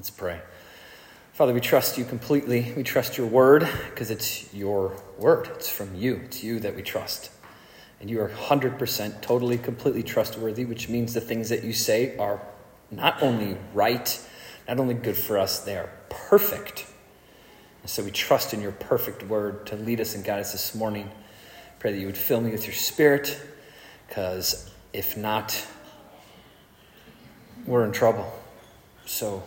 Let's pray. Father, we trust you completely. We trust your word because it's your word. It's from you. It's you that we trust. And you are 100% totally, completely trustworthy, which means the things that you say are not only right, not only good for us, they are perfect. And so we trust in your perfect word to lead us and guide us this morning. Pray that you would fill me with your spirit, because if not, we're in trouble. So,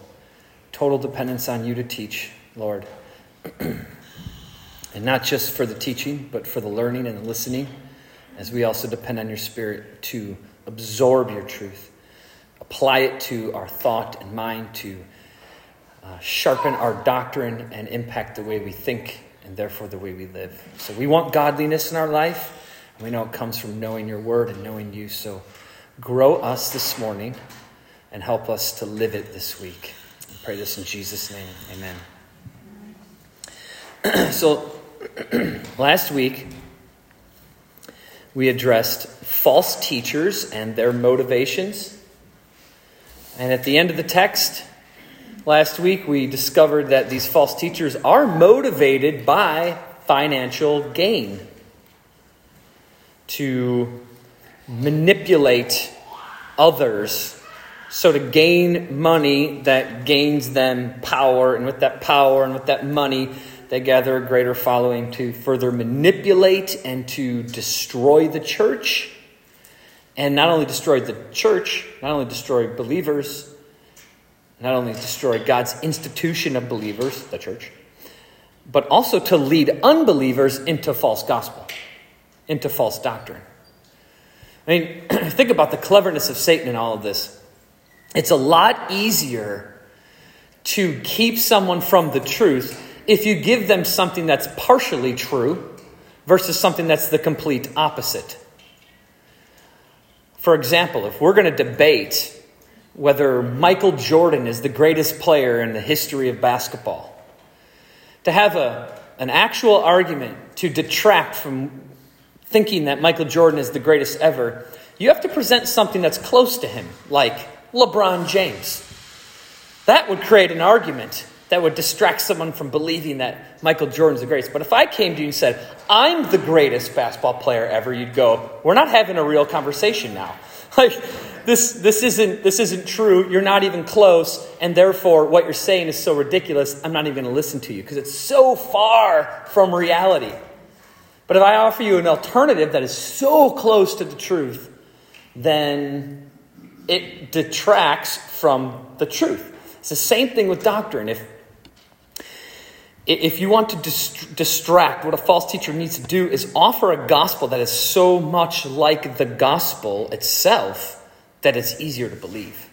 total dependence on you to teach, Lord. and not just for the teaching, but for the learning and the listening, as we also depend on your Spirit to absorb your truth, apply it to our thought and mind, to uh, sharpen our doctrine and impact the way we think and therefore the way we live. So, we want godliness in our life. We know it comes from knowing your word and knowing you. So, grow us this morning and help us to live it this week. Pray this in Jesus' name. Amen. so, last week, we addressed false teachers and their motivations. And at the end of the text, last week, we discovered that these false teachers are motivated by financial gain to manipulate others so, to gain money that gains them power, and with that power and with that money, they gather a greater following to further manipulate and to destroy the church. And not only destroy the church, not only destroy believers, not only destroy God's institution of believers, the church, but also to lead unbelievers into false gospel, into false doctrine. I mean, think about the cleverness of Satan in all of this. It's a lot easier to keep someone from the truth if you give them something that's partially true versus something that's the complete opposite. For example, if we're going to debate whether Michael Jordan is the greatest player in the history of basketball, to have a, an actual argument to detract from thinking that Michael Jordan is the greatest ever, you have to present something that's close to him, like LeBron James. That would create an argument that would distract someone from believing that Michael Jordan's the greatest. But if I came to you and said, I'm the greatest basketball player ever, you'd go, We're not having a real conversation now. Like, this, this, isn't, this isn't true. You're not even close. And therefore, what you're saying is so ridiculous, I'm not even going to listen to you because it's so far from reality. But if I offer you an alternative that is so close to the truth, then it detracts from the truth. It's the same thing with doctrine. If, if you want to dist- distract, what a false teacher needs to do is offer a gospel that is so much like the gospel itself that it's easier to believe.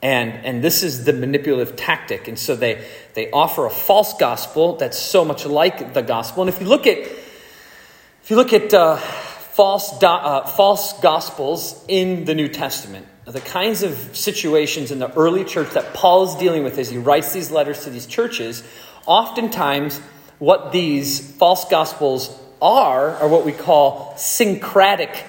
And, and this is the manipulative tactic. And so they, they offer a false gospel that's so much like the gospel. And if you look at, if you look at uh, false, do, uh, false gospels in the New Testament, the kinds of situations in the early church that Paul is dealing with as he writes these letters to these churches, oftentimes what these false gospels are are what we call syncretic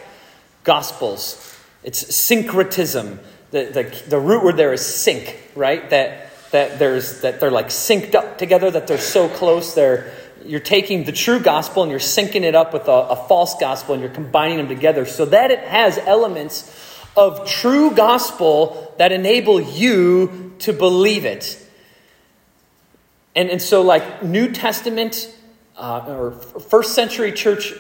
gospels. It's syncretism. The, the, the root word there is sync, right? That, that, there's, that they're like synced up together, that they're so close. They're, you're taking the true gospel and you're syncing it up with a, a false gospel and you're combining them together so that it has elements of true gospel that enable you to believe it. And, and so, like New Testament uh, or first century church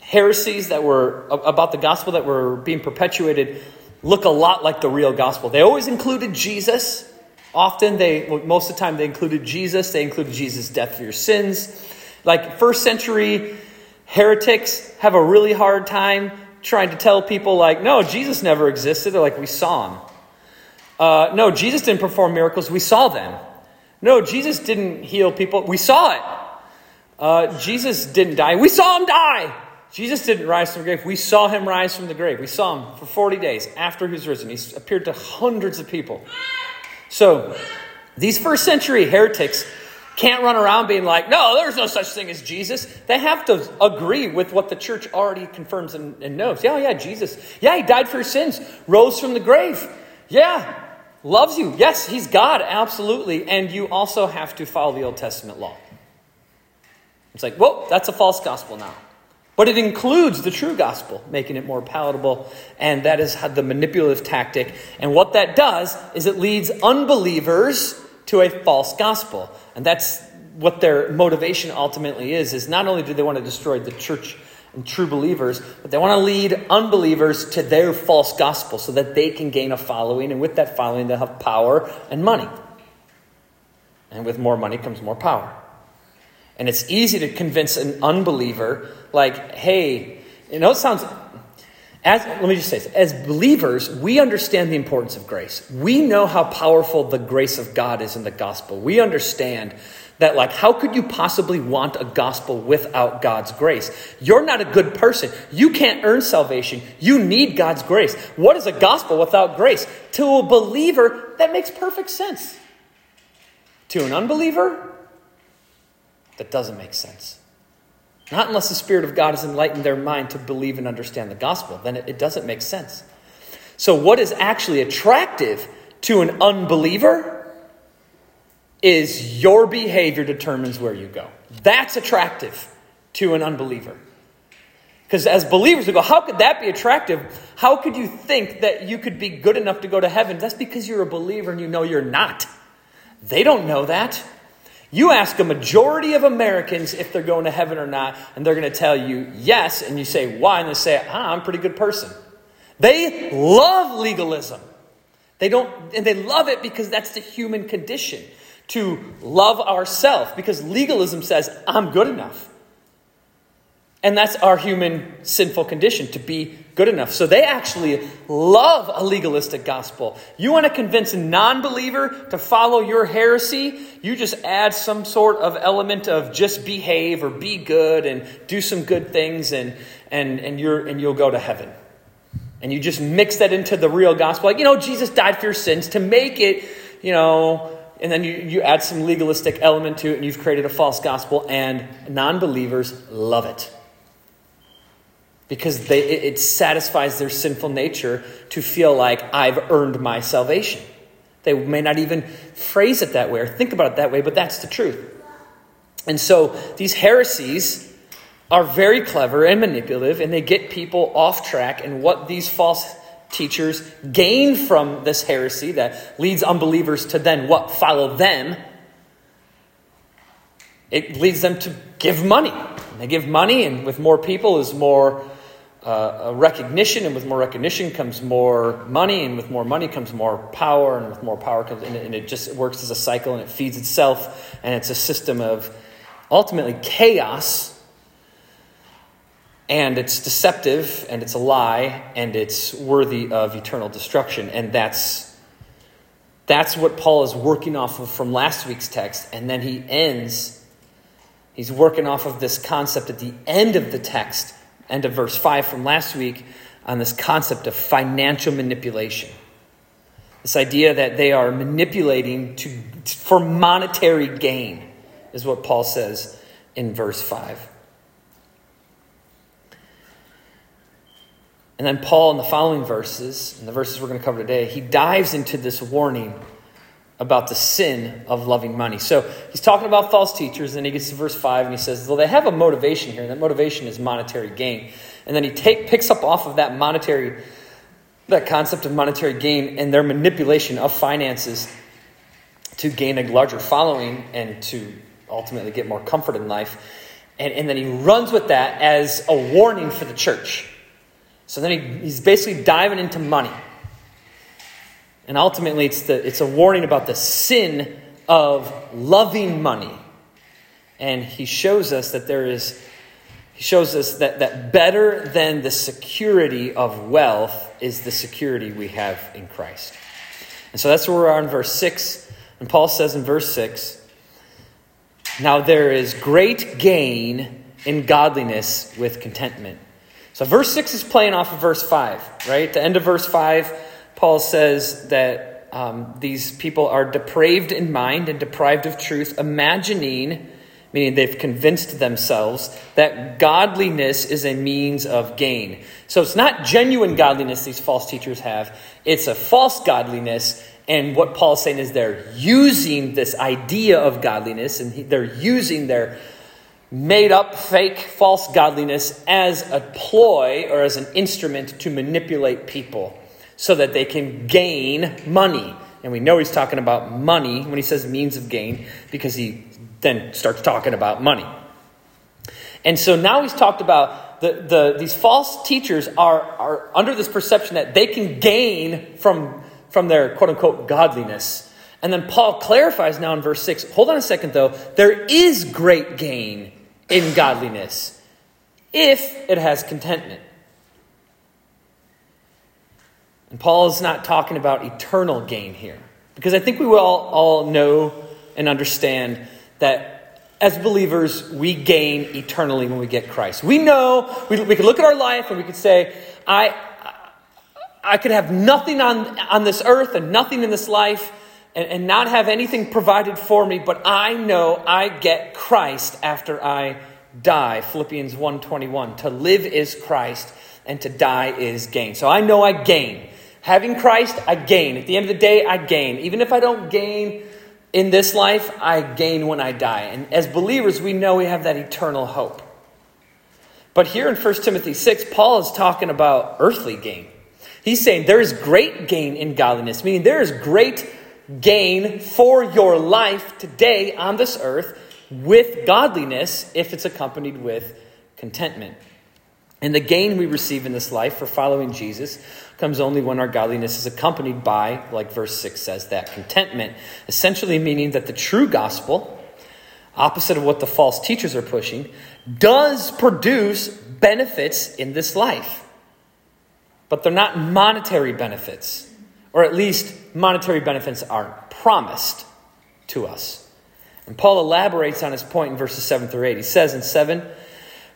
heresies that were about the gospel that were being perpetuated look a lot like the real gospel. They always included Jesus. Often, they most of the time they included Jesus. They included Jesus' death for your sins. Like first century heretics have a really hard time trying to tell people, like, no, Jesus never existed. They're like, we saw him. Uh, no, Jesus didn't perform miracles. We saw them. No, Jesus didn't heal people. We saw it. Uh, Jesus didn't die. We saw him die. Jesus didn't rise from the grave. We saw him rise from the grave. We saw him for 40 days after he was risen. He appeared to hundreds of people. So, these first century heretics can't run around being like, no, there's no such thing as Jesus. They have to agree with what the church already confirms and, and knows. Yeah, yeah, Jesus. Yeah, he died for your sins, rose from the grave. Yeah, loves you. Yes, he's God, absolutely. And you also have to follow the Old Testament law. It's like, whoa, that's a false gospel now. But it includes the true gospel, making it more palatable. And that is the manipulative tactic. And what that does is it leads unbelievers to a false gospel. And that's what their motivation ultimately is, is not only do they want to destroy the church and true believers, but they want to lead unbelievers to their false gospel so that they can gain a following. And with that following, they'll have power and money. And with more money comes more power. And it's easy to convince an unbeliever, like, hey, you know, it sounds. As, let me just say this. As believers, we understand the importance of grace. We know how powerful the grace of God is in the gospel. We understand that, like, how could you possibly want a gospel without God's grace? You're not a good person. You can't earn salvation. You need God's grace. What is a gospel without grace? To a believer, that makes perfect sense. To an unbeliever, that doesn't make sense. Not unless the Spirit of God has enlightened their mind to believe and understand the gospel. Then it, it doesn't make sense. So, what is actually attractive to an unbeliever is your behavior determines where you go. That's attractive to an unbeliever. Because as believers, we go, how could that be attractive? How could you think that you could be good enough to go to heaven? That's because you're a believer and you know you're not. They don't know that. You ask a majority of Americans if they're going to heaven or not, and they're going to tell you yes, and you say why, and they say, ah, I'm a pretty good person. They love legalism. They don't, and they love it because that's the human condition to love ourselves, because legalism says, I'm good enough. And that's our human sinful condition to be good enough. So they actually love a legalistic gospel. You want to convince a non believer to follow your heresy? You just add some sort of element of just behave or be good and do some good things, and, and, and, you're, and you'll go to heaven. And you just mix that into the real gospel. Like, you know, Jesus died for your sins to make it, you know, and then you, you add some legalistic element to it, and you've created a false gospel, and non believers love it because they, it, satisfies their sinful nature to feel like I've earned my salvation. They may not even phrase it that way or think about it that way, but that's the truth. And so these heresies are very clever and manipulative, and they get people off track. And what these false teachers gain from this heresy that leads unbelievers to then what? Follow them. It leads them to give money. And they give money, and with more people is more uh, recognition, and with more recognition comes more money, and with more money comes more power, and with more power comes, and it, and it just works as a cycle, and it feeds itself, and it's a system of ultimately chaos. And it's deceptive, and it's a lie, and it's worthy of eternal destruction. And that's, that's what Paul is working off of from last week's text. And then he ends, he's working off of this concept at the end of the text end of verse 5 from last week on this concept of financial manipulation. This idea that they are manipulating to, for monetary gain, is what Paul says in verse 5. And then Paul, in the following verses, in the verses we're going to cover today, he dives into this warning about the sin of loving money. So he's talking about false teachers, and he gets to verse 5 and he says, Well, they have a motivation here, and that motivation is monetary gain. And then he take, picks up off of that monetary, that concept of monetary gain and their manipulation of finances to gain a larger following and to ultimately get more comfort in life. And, and then he runs with that as a warning for the church. So then he, he's basically diving into money. And ultimately, it's, the, it's a warning about the sin of loving money. And he shows us that there is, he shows us that, that better than the security of wealth is the security we have in Christ. And so that's where we are in verse 6. And Paul says in verse 6 Now there is great gain in godliness with contentment. So verse 6 is playing off of verse 5, right? The end of verse 5 Paul says that um, these people are depraved in mind and deprived of truth, imagining, meaning they've convinced themselves, that godliness is a means of gain. So it's not genuine godliness these false teachers have, it's a false godliness, And what Paul's saying is they're using this idea of godliness and they're using their made up, fake, false godliness as a ploy or as an instrument to manipulate people so that they can gain money. And we know he's talking about money when he says means of gain because he then starts talking about money. And so now he's talked about the, the, these false teachers are, are under this perception that they can gain from, from their quote unquote godliness. And then Paul clarifies now in verse 6 hold on a second though, there is great gain in godliness if it has contentment. And Paul is not talking about eternal gain here. Because I think we all, all know and understand that as believers, we gain eternally when we get Christ. We know, we, we can look at our life and we could say, I, I could have nothing on, on this earth and nothing in this life and, and not have anything provided for me, but I know I get Christ after I die. Philippians 1.21. To live is Christ, and to die is gain. So I know I gain. Having Christ, I gain. At the end of the day, I gain. Even if I don't gain in this life, I gain when I die. And as believers, we know we have that eternal hope. But here in 1 Timothy 6, Paul is talking about earthly gain. He's saying there is great gain in godliness, meaning there is great gain for your life today on this earth with godliness if it's accompanied with contentment. And the gain we receive in this life for following Jesus comes only when our godliness is accompanied by, like verse 6 says, that contentment. Essentially meaning that the true gospel, opposite of what the false teachers are pushing, does produce benefits in this life. But they're not monetary benefits or at least monetary benefits aren't promised to us. And Paul elaborates on his point in verses 7 through 8. He says in 7,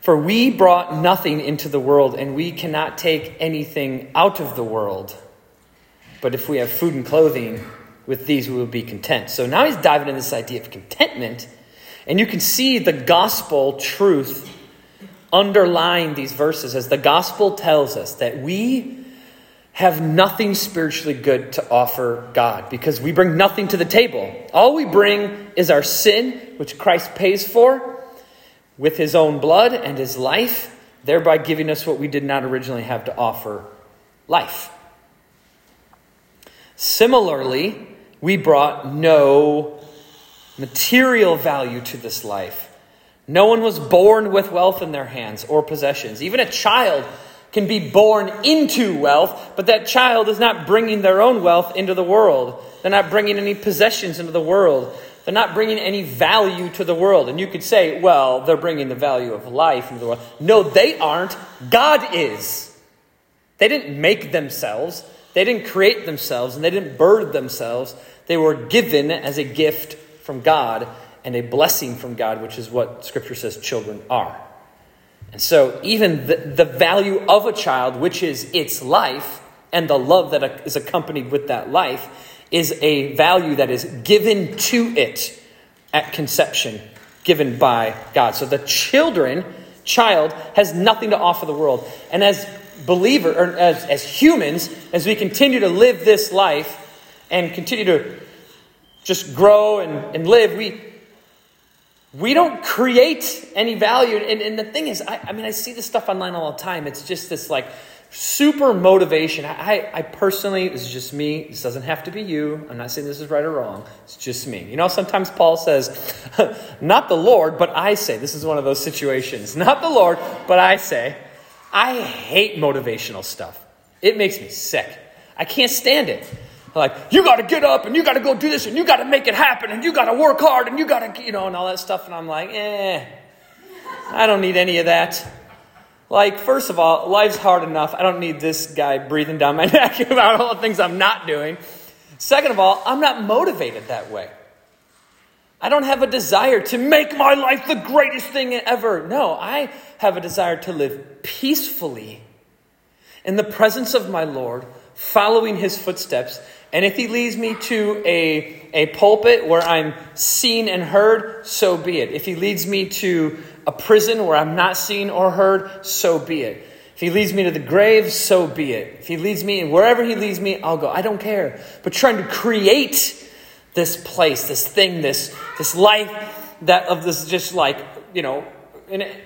For we brought nothing into the world, and we cannot take anything out of the world. But if we have food and clothing, with these we will be content. So now he's diving into this idea of contentment, and you can see the gospel truth underlying these verses as the gospel tells us that we have nothing spiritually good to offer God because we bring nothing to the table. All we bring is our sin, which Christ pays for with his own blood and his life, thereby giving us what we did not originally have to offer life. Similarly, we brought no material value to this life. No one was born with wealth in their hands or possessions. Even a child can be born into wealth, but that child is not bringing their own wealth into the world. They're not bringing any possessions into the world. They're not bringing any value to the world. And you could say, well, they're bringing the value of life into the world. No, they aren't. God is. They didn't make themselves, they didn't create themselves, and they didn't birth themselves. They were given as a gift from God and a blessing from God, which is what Scripture says children are. And so, even the, the value of a child, which is its life, and the love that is accompanied with that life, is a value that is given to it at conception, given by God. So the children, child, has nothing to offer the world. And as believer, or as, as humans, as we continue to live this life and continue to just grow and, and live, we we don't create any value. And, and the thing is, I, I, mean, I see this stuff online all the time. It's just this like super motivation. I, I personally, this is just me. This doesn't have to be you. I'm not saying this is right or wrong. It's just me. You know, sometimes Paul says, not the Lord, but I say. This is one of those situations. Not the Lord, but I say. I hate motivational stuff. It makes me sick. I can't stand it. Like, you got to get up and you got to go do this and you got to make it happen and you got to work hard and you got to, you know, and all that stuff. And I'm like, eh, I don't need any of that. Like, first of all, life's hard enough. I don't need this guy breathing down my neck about all the things I'm not doing. Second of all, I'm not motivated that way. I don't have a desire to make my life the greatest thing ever. No, I have a desire to live peacefully in the presence of my Lord, following his footsteps, and if he leads me to a, a pulpit where I'm seen and heard, so be it. If he leads me to a prison where I'm not seen or heard, so be it. If he leads me to the grave, so be it. If he leads me, wherever he leads me, I'll go. I don't care. But trying to create this place, this thing, this this life that of this just like, you know, and it,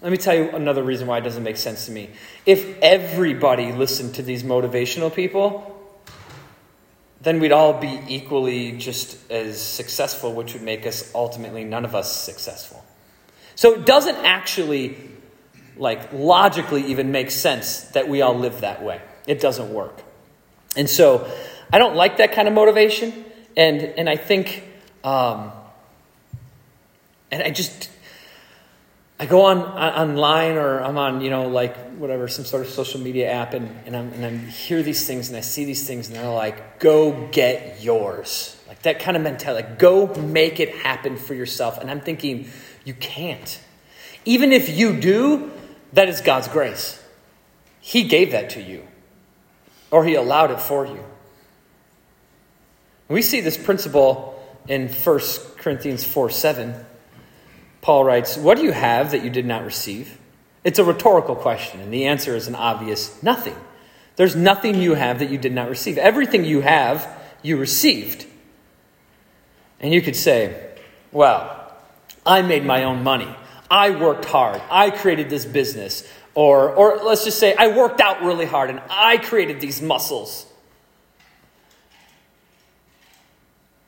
let me tell you another reason why it doesn't make sense to me. If everybody listened to these motivational people, then we'd all be equally just as successful, which would make us ultimately none of us successful. So it doesn't actually, like, logically even make sense that we all live that way. It doesn't work. And so I don't like that kind of motivation. And, and I think, um, and I just, I go on, online or I'm on, you know, like whatever, some sort of social media app and, and, I'm, and I hear these things and I see these things and they're like, go get yours. Like that kind of mentality, like go make it happen for yourself. And I'm thinking, you can't. Even if you do, that is God's grace. He gave that to you, or He allowed it for you. We see this principle in 1 Corinthians 4 7 Paul writes, What do you have that you did not receive? It's a rhetorical question, and the answer is an obvious nothing. There's nothing you have that you did not receive. Everything you have, you received. And you could say, Well, I made my own money. I worked hard. I created this business. Or, or let's just say, I worked out really hard and I created these muscles.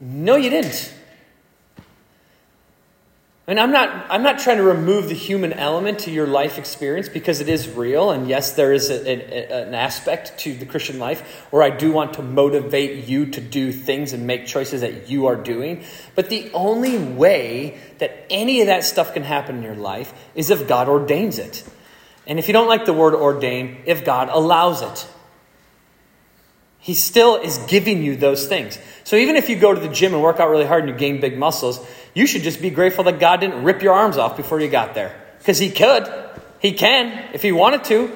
No, you didn't. I'm not, I'm not trying to remove the human element to your life experience because it is real. And yes, there is a, a, an aspect to the Christian life where I do want to motivate you to do things and make choices that you are doing. But the only way that any of that stuff can happen in your life is if God ordains it. And if you don't like the word ordain, if God allows it. He still is giving you those things. So even if you go to the gym and work out really hard and you gain big muscles, you should just be grateful that God didn't rip your arms off before you got there. Because He could. He can if He wanted to.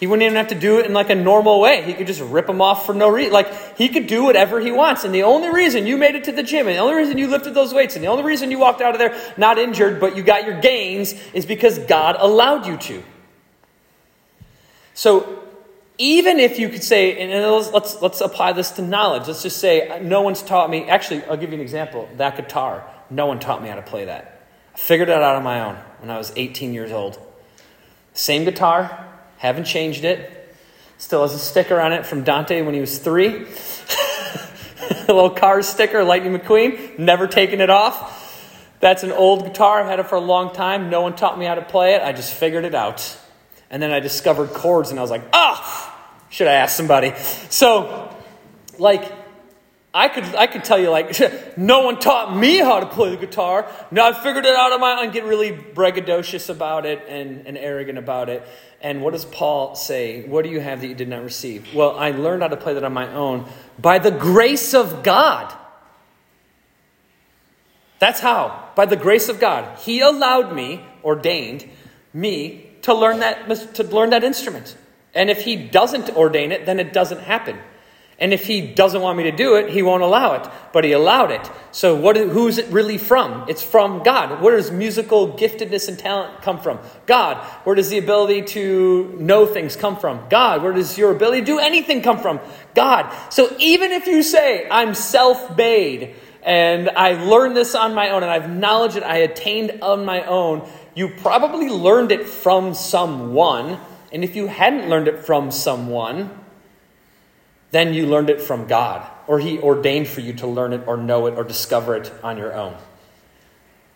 He wouldn't even have to do it in like a normal way. He could just rip them off for no reason. Like, he could do whatever he wants. And the only reason you made it to the gym, and the only reason you lifted those weights, and the only reason you walked out of there not injured, but you got your gains, is because God allowed you to. So, even if you could say, and let's, let's, let's apply this to knowledge. Let's just say, uh, no one's taught me. Actually, I'll give you an example. That guitar, no one taught me how to play that. I figured it out on my own when I was 18 years old. Same guitar, haven't changed it. Still has a sticker on it from Dante when he was three. a little car sticker, Lightning McQueen. Never taken it off. That's an old guitar. I've had it for a long time. No one taught me how to play it. I just figured it out. And then I discovered chords and I was like, ah, should I ask somebody? So, like, I could, I could tell you, like, no one taught me how to play the guitar. No, I figured it out on my own get really braggadocious about it and, and arrogant about it. And what does Paul say? What do you have that you did not receive? Well, I learned how to play that on my own by the grace of God. That's how. By the grace of God. He allowed me, ordained me, to learn that, to learn that instrument. And if he doesn't ordain it, then it doesn't happen. And if he doesn't want me to do it, he won't allow it. But he allowed it. So what, who's it really from? It's from God. Where does musical giftedness and talent come from? God. Where does the ability to know things come from? God. Where does your ability to do anything come from? God. So even if you say, I'm self made and I learned this on my own and I've knowledge that I attained on my own, you probably learned it from someone. And if you hadn't learned it from someone, then you learned it from God, or He ordained for you to learn it or know it or discover it on your own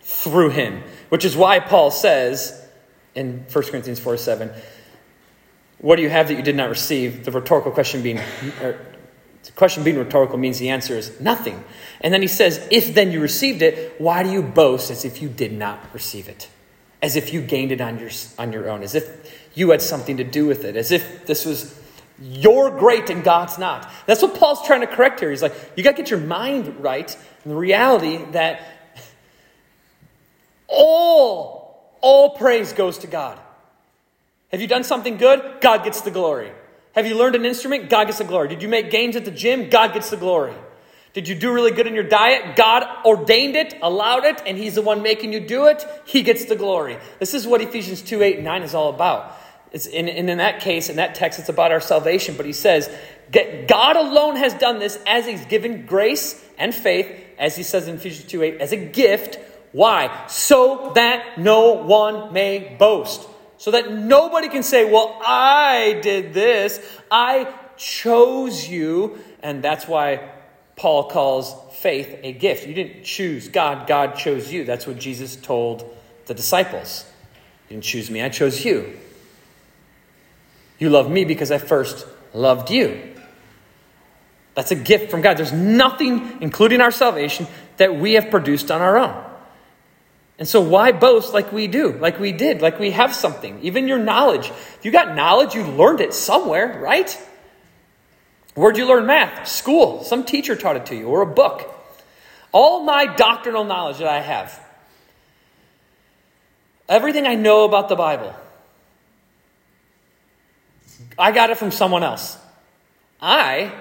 through Him. Which is why Paul says in 1 Corinthians 4 7, What do you have that you did not receive? The rhetorical question being, er, the question being rhetorical means the answer is nothing. And then he says, If then you received it, why do you boast as if you did not receive it? as if you gained it on your, on your own, as if you had something to do with it, as if this was you're great and God's not. That's what Paul's trying to correct here. He's like, you got to get your mind right and the reality that all, all praise goes to God. Have you done something good? God gets the glory. Have you learned an instrument? God gets the glory. Did you make gains at the gym? God gets the glory. Did you do really good in your diet? God ordained it, allowed it, and He's the one making you do it. He gets the glory. This is what Ephesians 2 8 and 9 is all about. It's in, in that case, in that text, it's about our salvation. But he says, God alone has done this as he's given grace and faith, as he says in Ephesians 2 8, as a gift. Why? So that no one may boast. So that nobody can say, Well, I did this. I chose you. And that's why Paul calls faith a gift. You didn't choose God, God chose you. That's what Jesus told the disciples. You didn't choose me, I chose you. You love me because I first loved you. That's a gift from God. There's nothing, including our salvation, that we have produced on our own. And so, why boast like we do, like we did, like we have something? Even your knowledge. If you got knowledge, you learned it somewhere, right? Where'd you learn math? School. Some teacher taught it to you, or a book. All my doctrinal knowledge that I have, everything I know about the Bible, I got it from someone else. I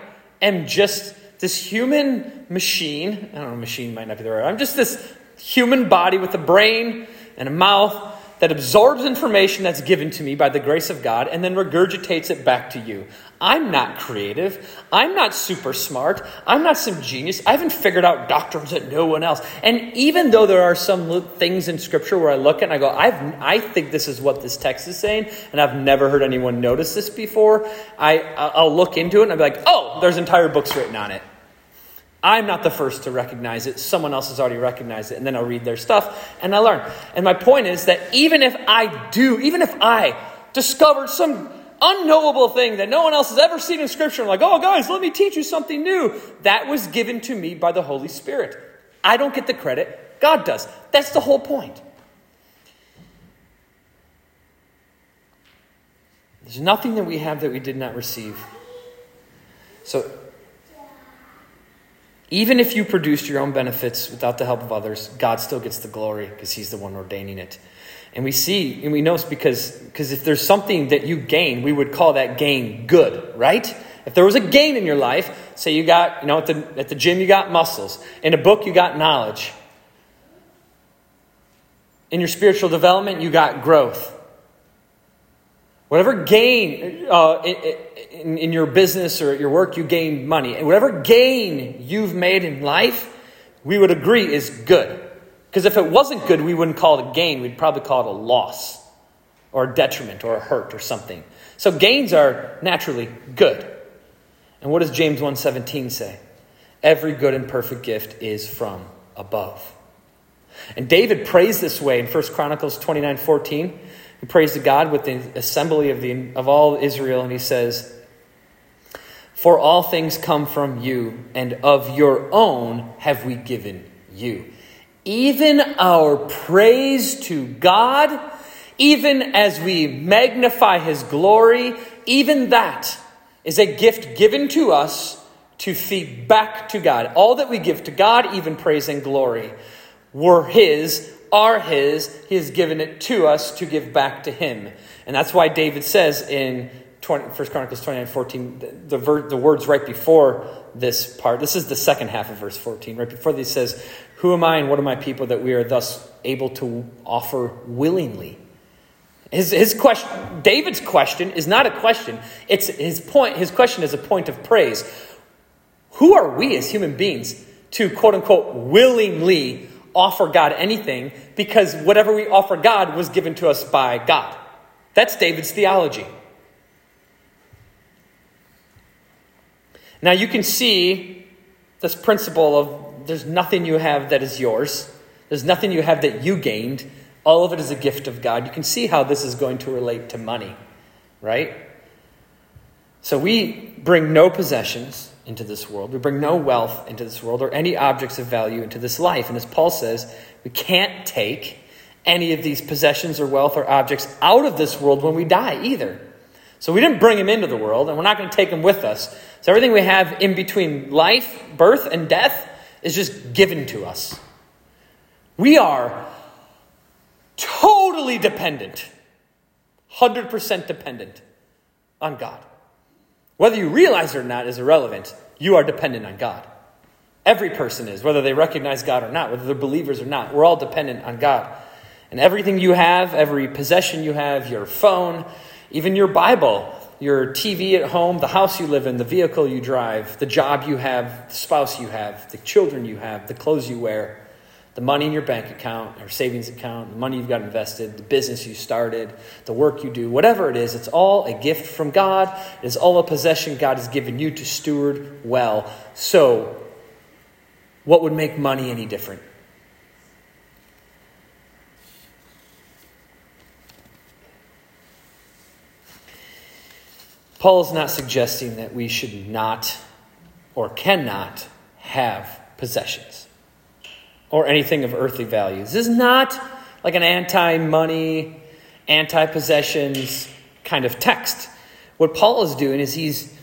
am just this human machine. I don't know, machine might not be the right. word. I'm just this human body with a brain and a mouth that absorbs information that's given to me by the grace of God and then regurgitates it back to you. I'm not creative. I'm not super smart. I'm not some genius. I haven't figured out doctrines that no one else. And even though there are some things in Scripture where I look at and I go, I've, I think this is what this text is saying, and I've never heard anyone notice this before, I, I'll look into it and I'll be like, oh, there's entire books written on it. I'm not the first to recognize it. Someone else has already recognized it. And then I'll read their stuff and I learn. And my point is that even if I do, even if I discovered some unknowable thing that no one else has ever seen in Scripture, I'm like, oh, guys, let me teach you something new. That was given to me by the Holy Spirit. I don't get the credit, God does. That's the whole point. There's nothing that we have that we did not receive. So even if you produced your own benefits without the help of others, God still gets the glory because He's the one ordaining it. And we see, and we know it's because, because if there's something that you gain, we would call that gain good, right? If there was a gain in your life, say you got, you know, at the, at the gym you got muscles, in a book you got knowledge, in your spiritual development you got growth. Whatever gain uh, in, in your business or at your work, you gain money. And whatever gain you've made in life, we would agree is good. Because if it wasn't good, we wouldn't call it a gain. We'd probably call it a loss or a detriment or a hurt or something. So gains are naturally good. And what does James 1:17 say? Every good and perfect gift is from above. And David prays this way in 1 Chronicles 29 14. He prays to God with the assembly of, the, of all Israel, and he says, For all things come from you, and of your own have we given you. Even our praise to God, even as we magnify his glory, even that is a gift given to us to feed back to God. All that we give to God, even praise and glory, were his are His. He has given it to us to give back to Him. And that's why David says in 20, 1 Chronicles 29 14, the, the, words right before this part, this is the second half of verse 14. Right before this says, Who am I and what are my people that we are thus able to offer willingly? His, his question, David's question is not a question. It's his point. His question is a point of praise. Who are we as human beings to quote unquote willingly offer God anything because whatever we offer God was given to us by God. That's David's theology. Now you can see this principle of there's nothing you have that is yours, there's nothing you have that you gained. All of it is a gift of God. You can see how this is going to relate to money, right? So we bring no possessions into this world. We bring no wealth into this world or any objects of value into this life. And as Paul says, we can't take any of these possessions or wealth or objects out of this world when we die either. So we didn't bring them into the world, and we're not going to take them with us. So everything we have in between life, birth, and death is just given to us. We are totally dependent, 100% dependent on God. Whether you realize it or not is irrelevant. You are dependent on God. Every person is, whether they recognize God or not, whether they're believers or not. We're all dependent on God. And everything you have, every possession you have, your phone, even your Bible, your TV at home, the house you live in, the vehicle you drive, the job you have, the spouse you have, the children you have, the clothes you wear, the money in your bank account or savings account, the money you've got invested, the business you started, the work you do, whatever it is, it's all a gift from God. It is all a possession God has given you to steward well. So, what would make money any different? Paul is not suggesting that we should not or cannot have possessions or anything of earthly value. This is not like an anti money, anti possessions kind of text. What Paul is doing is he's,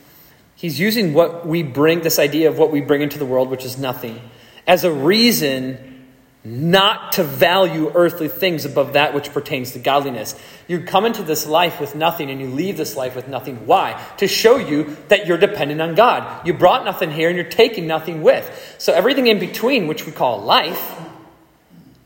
he's using what we bring, this idea of what we bring into the world, which is nothing, as a reason not to value earthly things above that which pertains to godliness. You come into this life with nothing and you leave this life with nothing. Why? To show you that you're dependent on God. You brought nothing here and you're taking nothing with. So everything in between, which we call life,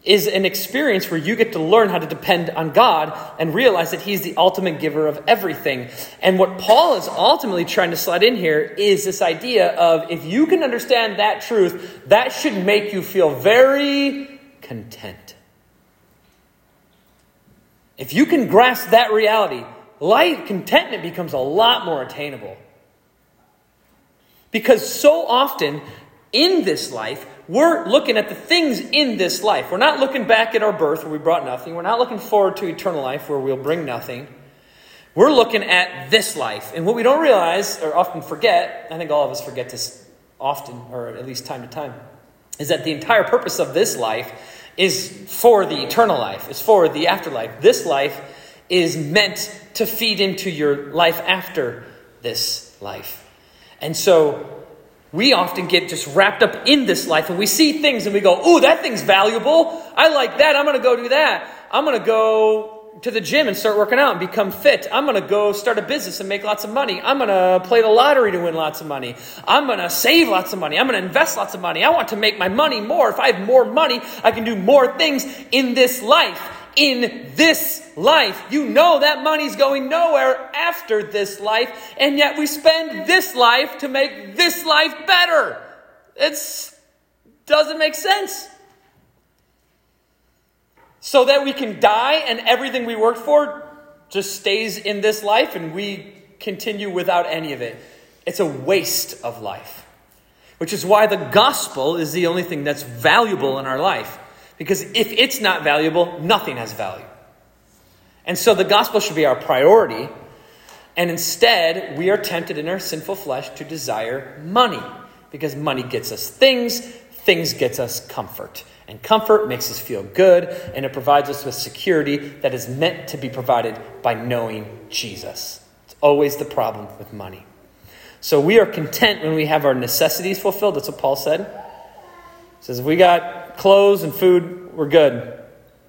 is an experience where you get to learn how to depend on God and realize that He's the ultimate giver of everything. And what Paul is ultimately trying to slide in here is this idea of if you can understand that truth, that should make you feel very content. If you can grasp that reality, life contentment becomes a lot more attainable. Because so often in this life, we're looking at the things in this life. We're not looking back at our birth where we brought nothing. We're not looking forward to eternal life where we'll bring nothing. We're looking at this life. And what we don't realize or often forget, I think all of us forget this often, or at least time to time, is that the entire purpose of this life is for the eternal life, it's for the afterlife. This life is meant to feed into your life after this life. And so we often get just wrapped up in this life and we see things and we go, Ooh, that thing's valuable. I like that. I'm going to go do that. I'm going to go to the gym and start working out and become fit. I'm going to go start a business and make lots of money. I'm going to play the lottery to win lots of money. I'm going to save lots of money. I'm going to invest lots of money. I want to make my money more. If I have more money, I can do more things in this life in this life. You know that money's going nowhere after this life, and yet we spend this life to make this life better. It doesn't make sense. So that we can die and everything we worked for just stays in this life and we continue without any of it. It's a waste of life. Which is why the gospel is the only thing that's valuable in our life. Because if it's not valuable, nothing has value. And so the gospel should be our priority. And instead, we are tempted in our sinful flesh to desire money. Because money gets us things, things gets us comfort. And comfort makes us feel good, and it provides us with security that is meant to be provided by knowing Jesus. It's always the problem with money. So we are content when we have our necessities fulfilled. That's what Paul said. Says, if we got clothes and food, we're good.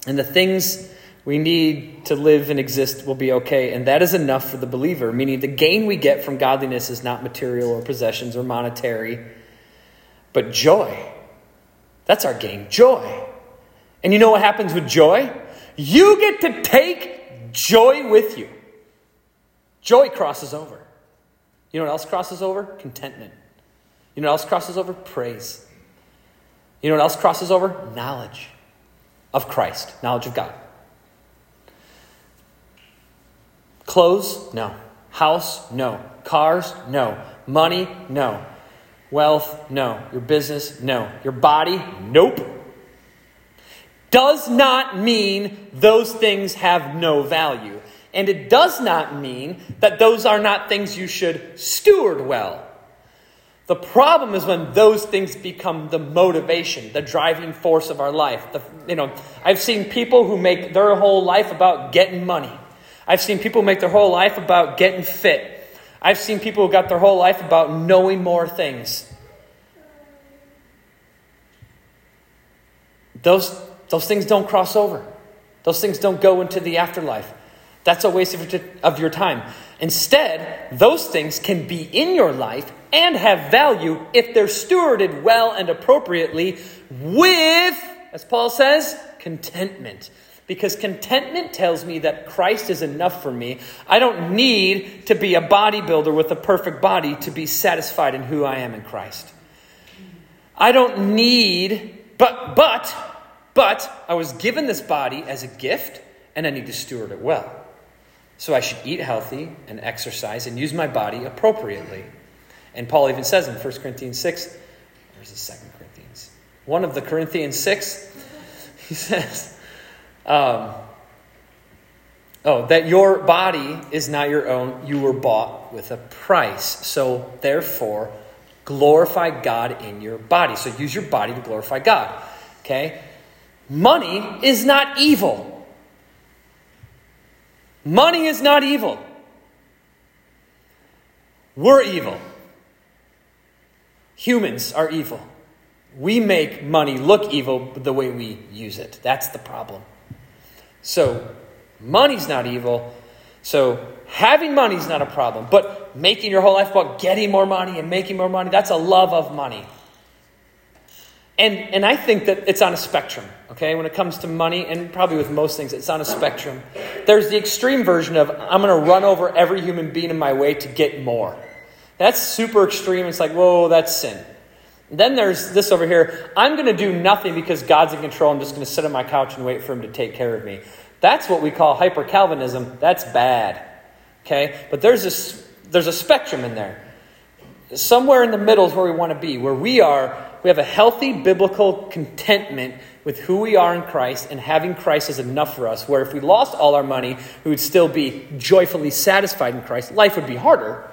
And the things we need to live and exist will be okay. And that is enough for the believer, meaning the gain we get from godliness is not material or possessions or monetary, but joy. That's our gain joy. And you know what happens with joy? You get to take joy with you. Joy crosses over. You know what else crosses over? Contentment. You know what else crosses over? Praise. You know what else crosses over? Knowledge of Christ, knowledge of God. Clothes? No. House? No. Cars? No. Money? No. Wealth? No. Your business? No. Your body? Nope. Does not mean those things have no value. And it does not mean that those are not things you should steward well. The problem is when those things become the motivation, the driving force of our life. The, you know, I've seen people who make their whole life about getting money. I've seen people make their whole life about getting fit. I've seen people who got their whole life about knowing more things. Those, those things don't cross over. Those things don't go into the afterlife. That's a waste of your, of your time. Instead, those things can be in your life and have value if they're stewarded well and appropriately with, as Paul says, contentment. Because contentment tells me that Christ is enough for me. I don't need to be a bodybuilder with a perfect body to be satisfied in who I am in Christ. I don't need, but, but, but, I was given this body as a gift, and I need to steward it well. So I should eat healthy and exercise and use my body appropriately. And Paul even says in 1 Corinthians 6, where's the 2 Corinthians? One of the Corinthians 6, he says, um, oh, that your body is not your own. You were bought with a price. So therefore, glorify God in your body. So use your body to glorify God. Okay? Money is not evil. Money is not evil. We're evil. Humans are evil. We make money look evil the way we use it. That's the problem. So, money's not evil. So, having money is not a problem. But making your whole life about getting more money and making more money, that's a love of money. And, and I think that it's on a spectrum, okay? When it comes to money, and probably with most things, it's on a spectrum. There's the extreme version of I'm going to run over every human being in my way to get more. That's super extreme. It's like, whoa, that's sin. Then there's this over here I'm going to do nothing because God's in control. I'm just going to sit on my couch and wait for Him to take care of me. That's what we call hyper Calvinism. That's bad, okay? But there's, this, there's a spectrum in there. Somewhere in the middle is where we want to be, where we are we have a healthy biblical contentment with who we are in Christ and having Christ is enough for us. Where if we lost all our money, we would still be joyfully satisfied in Christ. Life would be harder,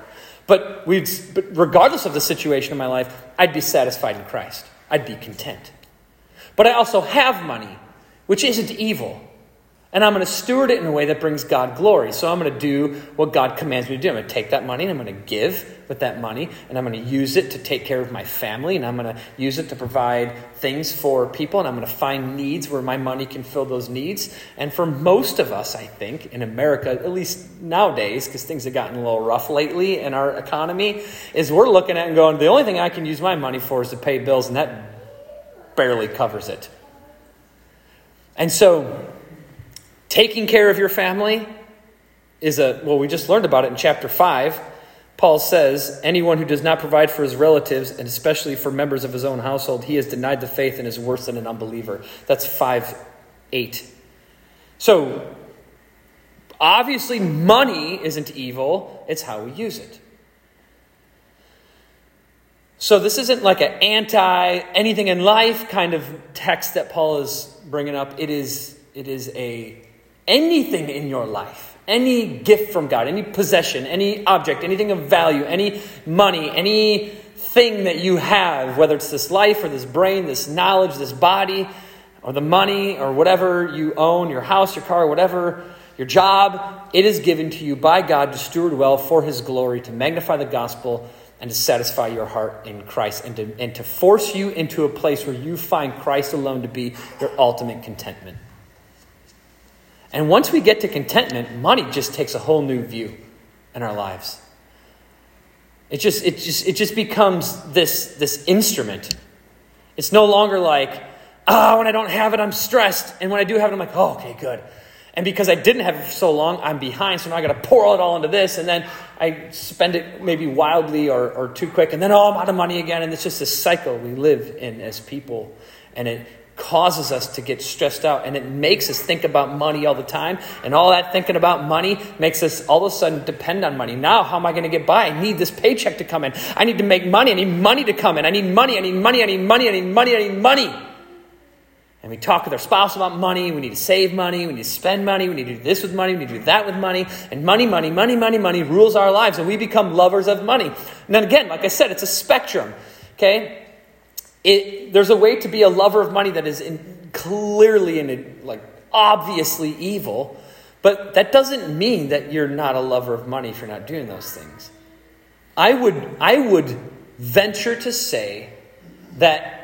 but, we'd, but regardless of the situation in my life, I'd be satisfied in Christ. I'd be content. But I also have money, which isn't evil. And I'm going to steward it in a way that brings God glory. So I'm going to do what God commands me to do. I'm going to take that money and I'm going to give with that money. And I'm going to use it to take care of my family. And I'm going to use it to provide things for people. And I'm going to find needs where my money can fill those needs. And for most of us, I think, in America, at least nowadays, because things have gotten a little rough lately in our economy, is we're looking at and going, the only thing I can use my money for is to pay bills. And that barely covers it. And so Taking care of your family is a, well, we just learned about it in chapter 5. Paul says, anyone who does not provide for his relatives, and especially for members of his own household, he has denied the faith and is worse than an unbeliever. That's 5 8. So, obviously, money isn't evil, it's how we use it. So, this isn't like an anti anything in life kind of text that Paul is bringing up. It is, it is a anything in your life, any gift from God, any possession, any object, anything of value, any money, anything that you have, whether it's this life or this brain, this knowledge, this body, or the money, or whatever you own, your house, your car, whatever, your job, it is given to you by God to steward well for His glory, to magnify the gospel, and to satisfy your heart in Christ, and to, and to force you into a place where you find Christ alone to be your ultimate contentment. And once we get to contentment, money just takes a whole new view in our lives. It just, it just, it just becomes this, this instrument. It's no longer like, ah, oh, when I don't have it, I'm stressed. And when I do have it, I'm like, oh, okay, good. And because I didn't have it for so long, I'm behind. So now I got to pour it all into this. And then I spend it maybe wildly or, or too quick. And then, oh, I'm out of money again. And it's just this cycle we live in as people. And it, causes us to get stressed out and it makes us think about money all the time. And all that thinking about money makes us all of a sudden depend on money. Now, how am I going to get by? I need this paycheck to come in. I need to make money. I need money to come in. I need money. I need money. I need money. I need money. I need money. And we talk with our spouse about money. We need to save money. We need to spend money. We need to do this with money. We need to do that with money. And money, money, money, money, money rules our lives. And we become lovers of money. And then again, like I said, it's a spectrum. Okay? It, there's a way to be a lover of money that is in, clearly and like obviously evil, but that doesn't mean that you're not a lover of money you're not doing those things. I would I would venture to say that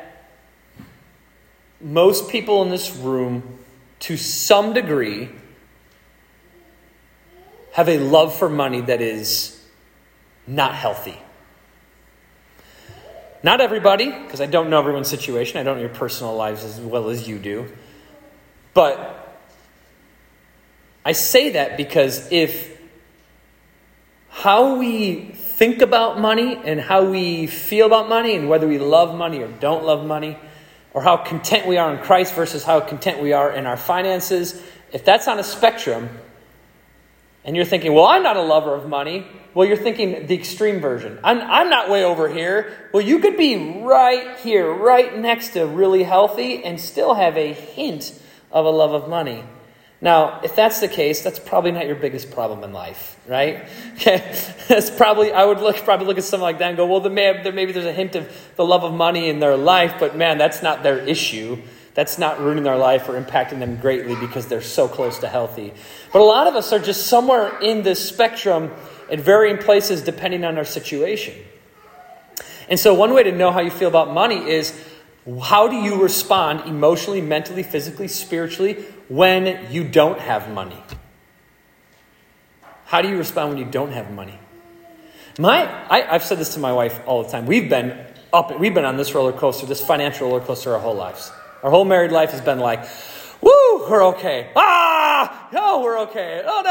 most people in this room to some degree have a love for money that is not healthy. Not everybody, because I don't know everyone's situation. I don't know your personal lives as well as you do. But I say that because if how we think about money and how we feel about money and whether we love money or don't love money, or how content we are in Christ versus how content we are in our finances, if that's on a spectrum, and you're thinking, well, I'm not a lover of money, well, you're thinking the extreme version. I'm, I'm not way over here. Well, you could be right here, right next to really healthy, and still have a hint of a love of money. Now, if that's the case, that's probably not your biggest problem in life, right? Okay, that's probably I would look probably look at someone like that and go, well, there, may, there maybe there's a hint of the love of money in their life, but man, that's not their issue. That's not ruining their life or impacting them greatly because they're so close to healthy. But a lot of us are just somewhere in this spectrum at varying places depending on our situation. And so, one way to know how you feel about money is how do you respond emotionally, mentally, physically, spiritually when you don't have money? How do you respond when you don't have money? My, I, have said this to my wife all the time. We've been up, we've been on this roller coaster, this financial roller coaster, our whole lives. Our whole married life has been like, woo, we're okay. Ah, no, we're okay. Oh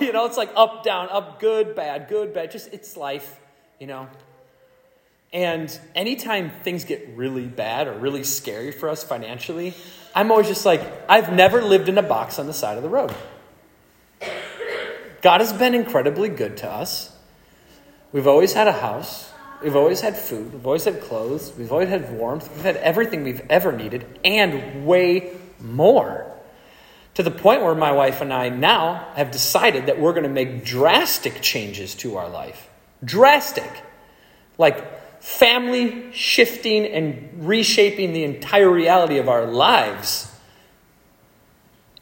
no, you know, it's like up, down, up, good, bad, good, bad. Just it's life, you know. And anytime things get really bad or really scary for us financially, I'm always just like, I've never lived in a box on the side of the road. God has been incredibly good to us. We've always had a house. We've always had food. We've always had clothes. We've always had warmth. We've had everything we've ever needed and way more. To the point where my wife and I now have decided that we're going to make drastic changes to our life. Drastic. Like family shifting and reshaping the entire reality of our lives.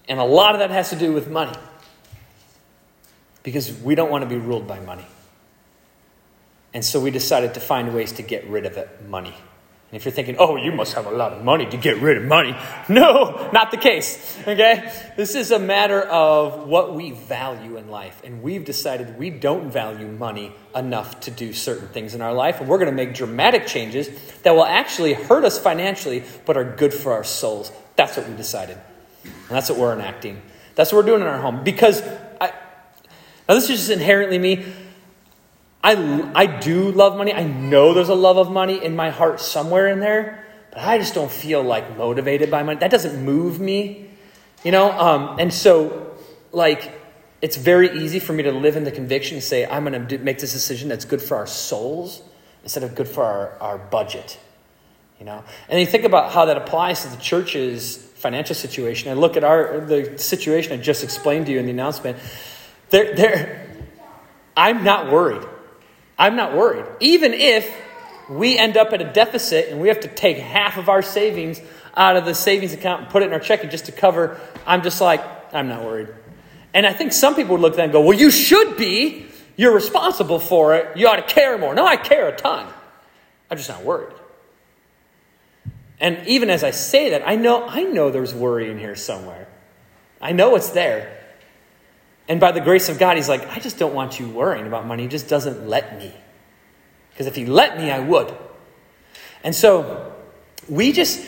And a lot of that has to do with money. Because we don't want to be ruled by money. And so we decided to find ways to get rid of it, money. And if you're thinking, oh, you must have a lot of money to get rid of money. No, not the case. Okay? This is a matter of what we value in life. And we've decided we don't value money enough to do certain things in our life. And we're going to make dramatic changes that will actually hurt us financially, but are good for our souls. That's what we decided. And that's what we're enacting. That's what we're doing in our home. Because I, now this is just inherently me. I, I do love money. I know there's a love of money in my heart somewhere in there, but I just don't feel like motivated by money. That doesn't move me, you know? Um, and so, like, it's very easy for me to live in the conviction and say, I'm going to make this decision that's good for our souls instead of good for our, our budget, you know? And you think about how that applies to the church's financial situation. And look at our, the situation I just explained to you in the announcement. There, there, I'm not worried I'm not worried. Even if we end up at a deficit and we have to take half of our savings out of the savings account and put it in our checking just to cover, I'm just like, I'm not worried. And I think some people would look at that and go, well, you should be. You're responsible for it. You ought to care more. No, I care a ton. I'm just not worried. And even as I say that, I know, I know there's worry in here somewhere. I know it's there. And by the grace of God, he's like, I just don't want you worrying about money. He just doesn't let me. Because if he let me, I would. And so we just,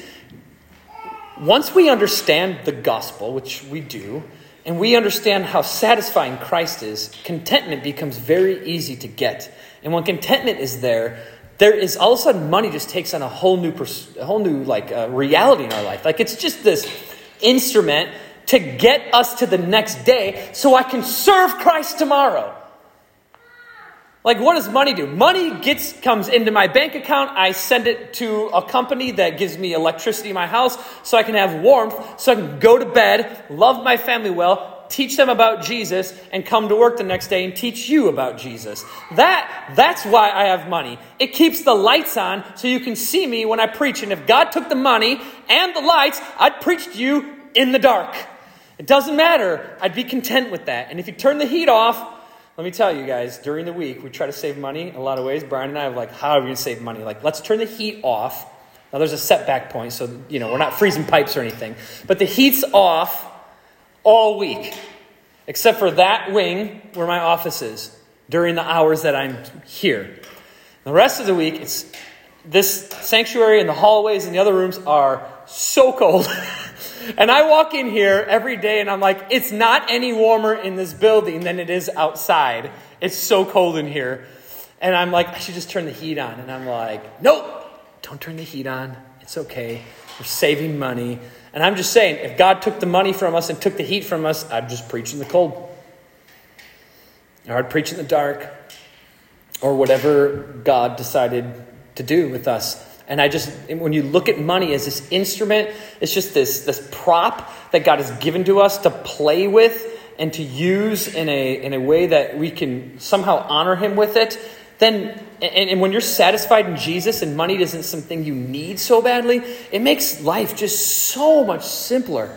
once we understand the gospel, which we do, and we understand how satisfying Christ is, contentment becomes very easy to get. And when contentment is there, there is all of a sudden money just takes on a whole new, a whole new like uh, reality in our life. Like it's just this instrument to get us to the next day so I can serve Christ tomorrow. Like, what does money do? Money gets comes into my bank account. I send it to a company that gives me electricity in my house so I can have warmth, so I can go to bed, love my family well, teach them about Jesus, and come to work the next day and teach you about Jesus. That that's why I have money. It keeps the lights on so you can see me when I preach. And if God took the money and the lights, I'd preach to you in the dark. It doesn't matter. I'd be content with that. And if you turn the heat off, let me tell you guys, during the week, we try to save money in a lot of ways. Brian and I are like, how are we going to save money? Like, let's turn the heat off. Now, there's a setback point, so, you know, we're not freezing pipes or anything. But the heat's off all week, except for that wing where my office is during the hours that I'm here. The rest of the week, it's this sanctuary and the hallways and the other rooms are so cold. and I walk in here every day and I'm like, it's not any warmer in this building than it is outside. It's so cold in here. And I'm like, I should just turn the heat on. And I'm like, nope, don't turn the heat on. It's okay. We're saving money. And I'm just saying, if God took the money from us and took the heat from us, I'd just preach in the cold. Or I'd preach in the dark. Or whatever God decided to do with us. And I just, when you look at money as this instrument, it's just this, this prop that God has given to us to play with and to use in a, in a way that we can somehow honor Him with it, then, and, and when you're satisfied in Jesus and money isn't something you need so badly, it makes life just so much simpler.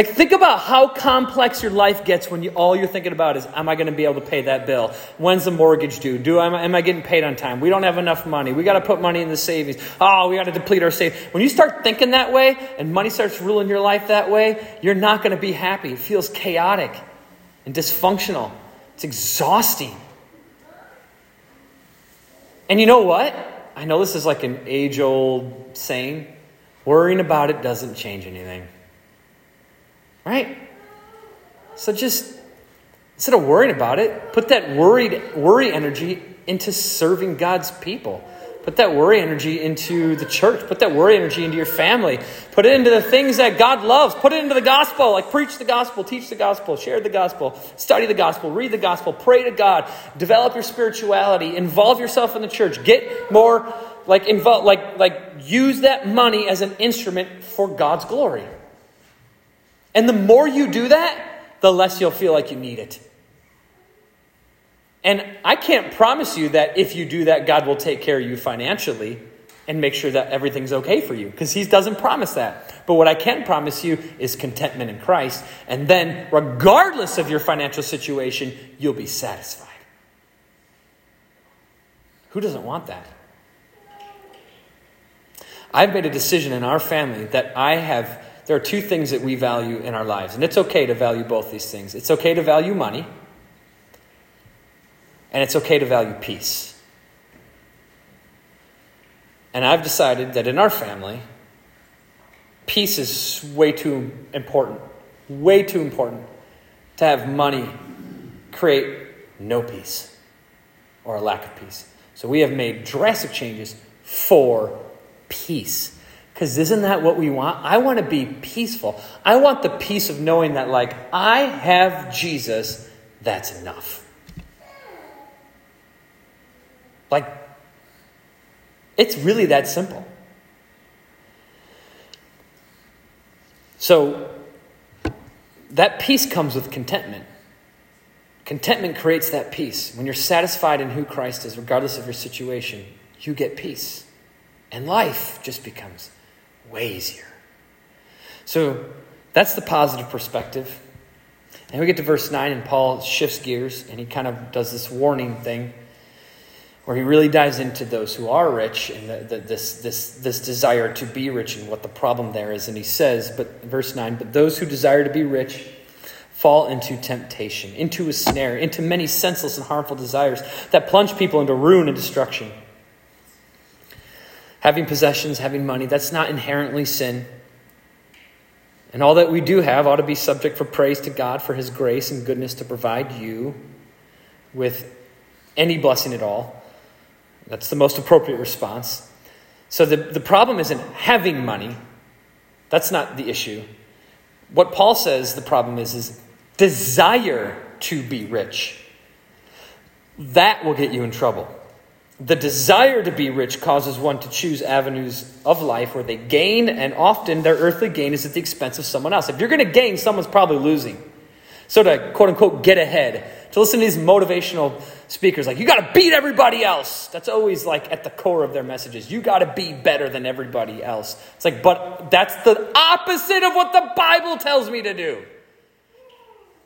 Like, think about how complex your life gets when you, all you're thinking about is, am I going to be able to pay that bill? When's the mortgage due? Do I, am I getting paid on time? We don't have enough money. We got to put money in the savings. Oh, we got to deplete our savings. When you start thinking that way and money starts ruling your life that way, you're not going to be happy. It feels chaotic and dysfunctional. It's exhausting. And you know what? I know this is like an age old saying worrying about it doesn't change anything. Right? So just instead of worrying about it, put that worried worry energy into serving God's people. Put that worry energy into the church. Put that worry energy into your family. Put it into the things that God loves. Put it into the gospel. Like preach the gospel, teach the gospel, share the gospel, study the gospel, read the gospel, pray to God, develop your spirituality, involve yourself in the church. Get more like involve like like use that money as an instrument for God's glory. And the more you do that, the less you'll feel like you need it. And I can't promise you that if you do that, God will take care of you financially and make sure that everything's okay for you, because He doesn't promise that. But what I can promise you is contentment in Christ. And then, regardless of your financial situation, you'll be satisfied. Who doesn't want that? I've made a decision in our family that I have, there are two things that we value in our lives. And it's okay to value both these things. It's okay to value money and it's okay to value peace. And I've decided that in our family, peace is way too important, way too important to have money create no peace or a lack of peace. So we have made drastic changes for peace. Because isn't that what we want? I want to be peaceful. I want the peace of knowing that, like, I have Jesus, that's enough. Like, it's really that simple. So, that peace comes with contentment. Contentment creates that peace. When you're satisfied in who Christ is, regardless of your situation, you get peace. And life just becomes way easier. So that's the positive perspective. And we get to verse 9, and Paul shifts gears and he kind of does this warning thing where he really dives into those who are rich and the, the, this, this, this desire to be rich and what the problem there is. And he says, but verse 9, but those who desire to be rich fall into temptation, into a snare, into many senseless and harmful desires that plunge people into ruin and destruction. Having possessions, having money, that's not inherently sin. And all that we do have ought to be subject for praise to God for his grace and goodness to provide you with any blessing at all. That's the most appropriate response. So the, the problem isn't having money. That's not the issue. What Paul says the problem is is desire to be rich. That will get you in trouble. The desire to be rich causes one to choose avenues of life where they gain, and often their earthly gain is at the expense of someone else. If you're going to gain, someone's probably losing. So to quote unquote get ahead, to listen to these motivational speakers like you got to beat everybody else that's always like at the core of their messages you got to be better than everybody else it's like but that's the opposite of what the bible tells me to do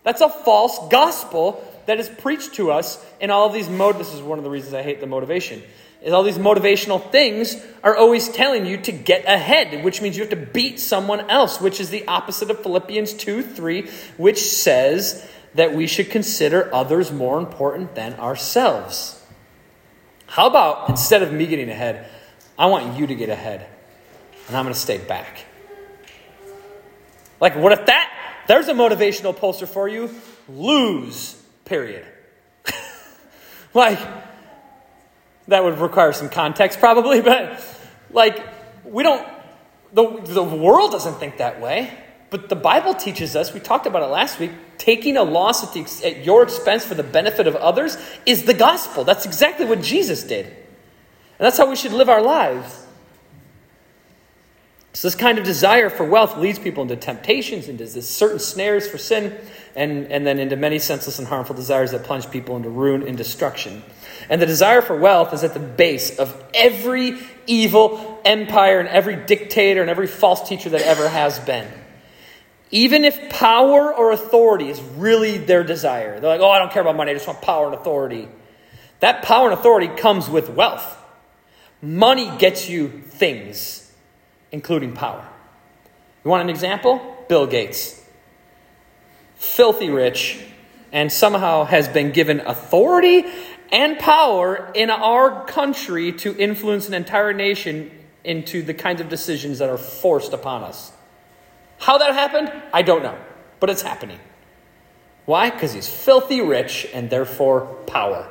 that's a false gospel that is preached to us in all of these mode this is one of the reasons i hate the motivation is all these motivational things are always telling you to get ahead which means you have to beat someone else which is the opposite of philippians 2 3 which says that we should consider others more important than ourselves. How about instead of me getting ahead, I want you to get ahead, and I'm going to stay back. Like, what if that? There's a motivational poster for you. Lose, period. like, that would require some context probably, but like, we don't, the, the world doesn't think that way. But the Bible teaches us, we talked about it last week, taking a loss at, the, at your expense for the benefit of others is the gospel. That's exactly what Jesus did. And that's how we should live our lives. So, this kind of desire for wealth leads people into temptations, into certain snares for sin, and, and then into many senseless and harmful desires that plunge people into ruin and destruction. And the desire for wealth is at the base of every evil empire and every dictator and every false teacher that ever has been. Even if power or authority is really their desire, they're like, oh, I don't care about money, I just want power and authority. That power and authority comes with wealth. Money gets you things including power. You want an example? Bill Gates. Filthy rich, and somehow has been given authority and power in our country to influence an entire nation into the kinds of decisions that are forced upon us. How that happened, I don't know, but it's happening. Why? Because he's filthy rich and therefore power.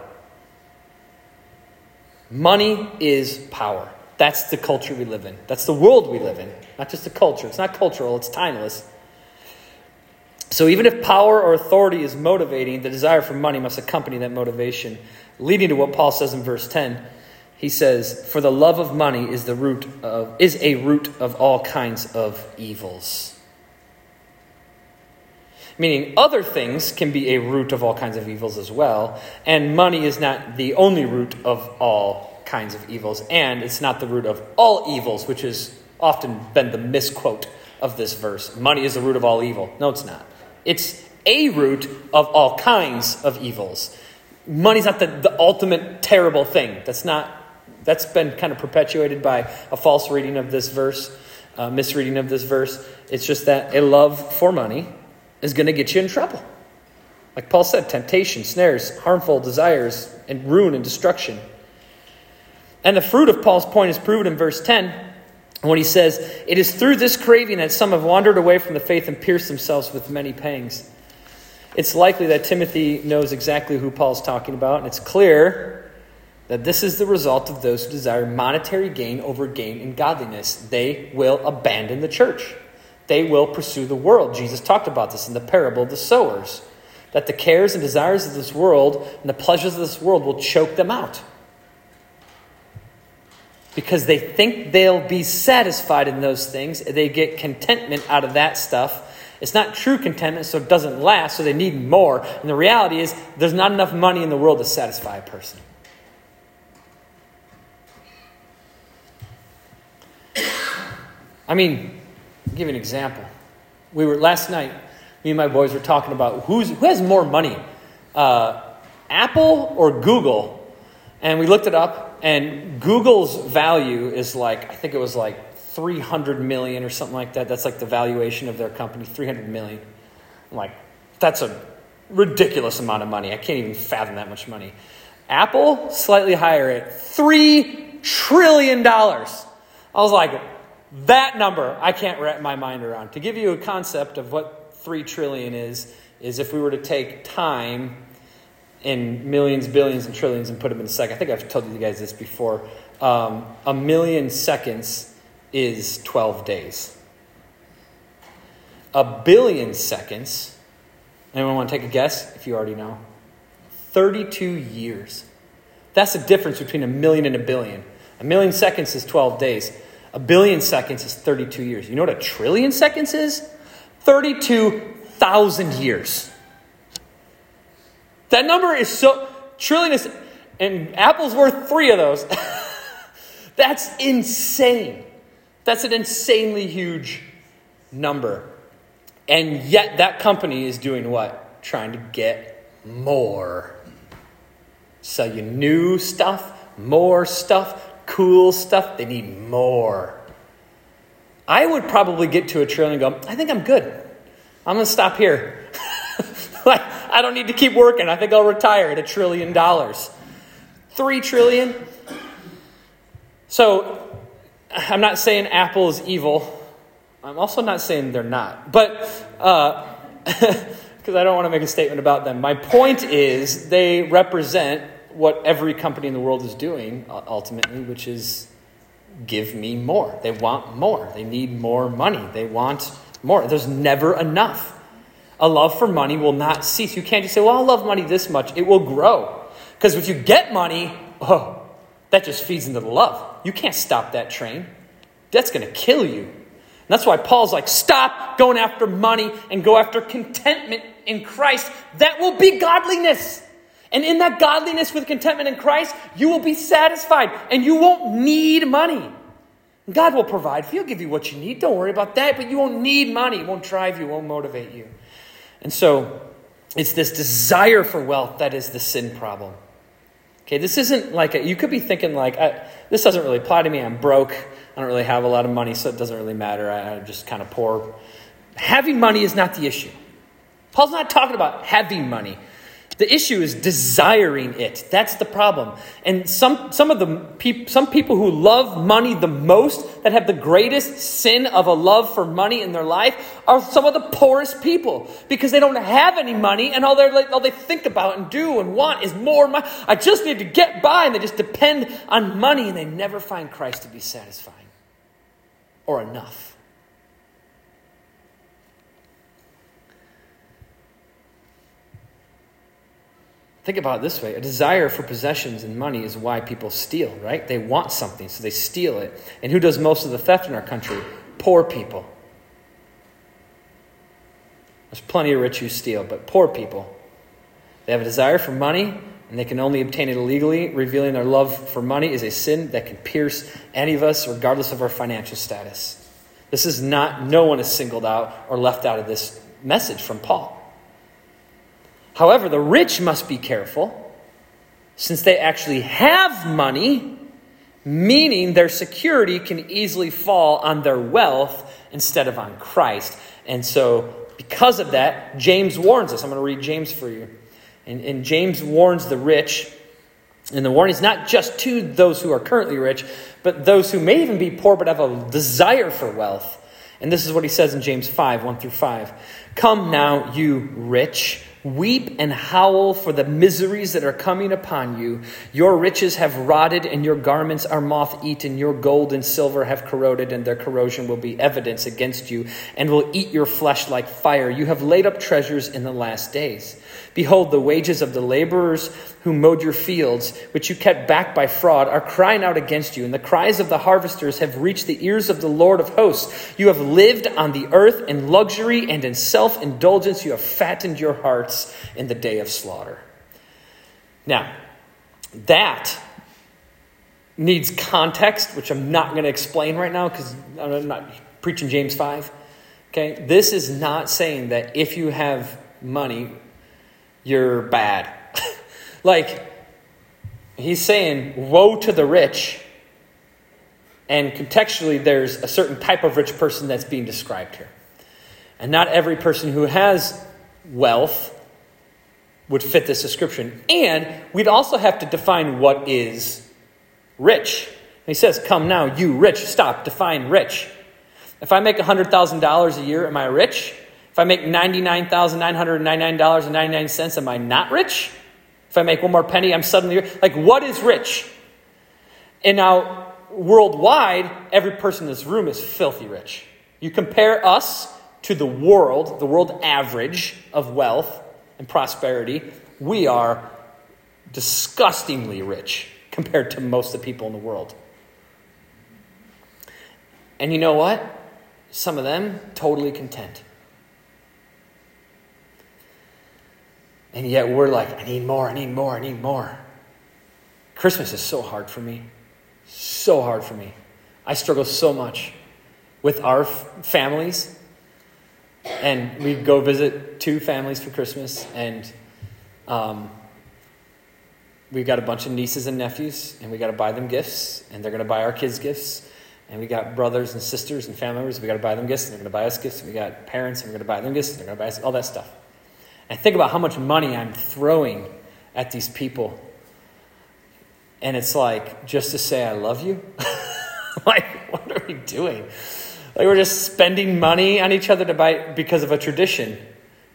Money is power. That's the culture we live in. That's the world we live in. Not just a culture. It's not cultural, it's timeless. So even if power or authority is motivating, the desire for money must accompany that motivation, leading to what Paul says in verse 10. He says, "For the love of money is the root of is a root of all kinds of evils." Meaning other things can be a root of all kinds of evils as well, and money is not the only root of all kinds of evils, and it's not the root of all evils, which has often been the misquote of this verse. Money is the root of all evil. No, it's not. It's a root of all kinds of evils. Money's not the, the ultimate terrible thing. That's not that's been kind of perpetuated by a false reading of this verse, misreading of this verse. It's just that a love for money is going to get you in trouble. Like Paul said, temptation, snares, harmful desires, and ruin and destruction. And the fruit of Paul's point is proven in verse 10 when he says, It is through this craving that some have wandered away from the faith and pierced themselves with many pangs. It's likely that Timothy knows exactly who Paul's talking about, and it's clear that this is the result of those who desire monetary gain over gain in godliness. They will abandon the church, they will pursue the world. Jesus talked about this in the parable of the sowers that the cares and desires of this world and the pleasures of this world will choke them out because they think they'll be satisfied in those things. They get contentment out of that stuff. It's not true contentment, so it doesn't last, so they need more. And the reality is, there's not enough money in the world to satisfy a person. I mean, I'll give you an example. We were last night, me and my boys were talking about who's, who has more money, uh, Apple or Google. And we looked it up, and Google's value is like, I think it was like 300 million or something like that. That's like the valuation of their company, 300 million. I'm like, that's a ridiculous amount of money. I can't even fathom that much money. Apple, slightly higher at $3 trillion. I was like, that number I can't wrap my mind around. To give you a concept of what 3 trillion is, is if we were to take time in millions, billions, and trillions and put them in a second. I think I've told you guys this before. Um, a million seconds is 12 days. A billion seconds, anyone want to take a guess if you already know? 32 years. That's the difference between a million and a billion. A million seconds is 12 days. A billion seconds is 32 years. You know what a trillion seconds is? 32,000 years. That number is so trillion is, and Apple's worth three of those. That's insane. That's an insanely huge number. And yet that company is doing what? Trying to get more. Sell you new stuff, more stuff, cool stuff. They need more. I would probably get to a trillion and go, I think I'm good. I'm going to stop here. I don't need to keep working. I think I'll retire at a trillion dollars. Three trillion? So, I'm not saying Apple is evil. I'm also not saying they're not, but because uh, I don't want to make a statement about them. My point is they represent what every company in the world is doing ultimately, which is give me more. They want more. They need more money. They want more. There's never enough. A love for money will not cease. You can't just say, well, I love money this much. It will grow. Because if you get money, oh, that just feeds into the love. You can't stop that train. That's going to kill you. And that's why Paul's like, stop going after money and go after contentment in Christ. That will be godliness. And in that godliness with contentment in Christ, you will be satisfied and you won't need money. God will provide for you. He'll give you what you need. Don't worry about that. But you won't need money. It won't drive you, it won't motivate you. And so it's this desire for wealth that is the sin problem. Okay, this isn't like a, you could be thinking like, I, this doesn't really apply to me. I'm broke. I don't really have a lot of money, so it doesn't really matter. I, I'm just kind of poor. Having money is not the issue. Paul's not talking about having money. The issue is desiring it. That's the problem. And some, some of the peop, some people who love money the most, that have the greatest sin of a love for money in their life, are some of the poorest people because they don't have any money, and all, they all they think about and do and want is more money. I just need to get by, and they just depend on money, and they never find Christ to be satisfying or enough. Think about it this way a desire for possessions and money is why people steal, right? They want something, so they steal it. And who does most of the theft in our country? Poor people. There's plenty of rich who steal, but poor people. They have a desire for money, and they can only obtain it illegally. Revealing their love for money is a sin that can pierce any of us, regardless of our financial status. This is not, no one is singled out or left out of this message from Paul. However, the rich must be careful since they actually have money, meaning their security can easily fall on their wealth instead of on Christ. And so, because of that, James warns us. I'm going to read James for you. And, and James warns the rich. And the warning is not just to those who are currently rich, but those who may even be poor but have a desire for wealth. And this is what he says in James 5 1 through 5. Come now, you rich Weep and howl for the miseries that are coming upon you. Your riches have rotted, and your garments are moth eaten. Your gold and silver have corroded, and their corrosion will be evidence against you, and will eat your flesh like fire. You have laid up treasures in the last days. Behold, the wages of the laborers who mowed your fields, which you kept back by fraud, are crying out against you, and the cries of the harvesters have reached the ears of the Lord of hosts. You have lived on the earth in luxury and in self indulgence. You have fattened your hearts in the day of slaughter. Now, that needs context, which I'm not going to explain right now because I'm not preaching James 5. Okay? This is not saying that if you have money, you're bad. like, he's saying, woe to the rich. And contextually, there's a certain type of rich person that's being described here. And not every person who has wealth would fit this description. And we'd also have to define what is rich. And he says, Come now, you rich. Stop, define rich. If I make $100,000 a year, am I rich? If I make $99,999.99, am I not rich? If I make one more penny, I'm suddenly rich. Like, what is rich? And now, worldwide, every person in this room is filthy rich. You compare us to the world, the world average of wealth and prosperity, we are disgustingly rich compared to most of the people in the world. And you know what? Some of them totally content. And yet we're like, I need more, I need more, I need more. Christmas is so hard for me. So hard for me. I struggle so much with our f- families. And we go visit two families for Christmas, and um, we've got a bunch of nieces and nephews, and we got to buy them gifts, and they're going to buy our kids gifts. And we got brothers and sisters and family members, we got to buy them gifts, and they're going to buy us gifts. And we got parents, and we're going to buy them gifts, and they're going to buy us all that stuff. I think about how much money I'm throwing at these people. And it's like, just to say I love you? like, what are we doing? like we're just spending money on each other to buy because of a tradition.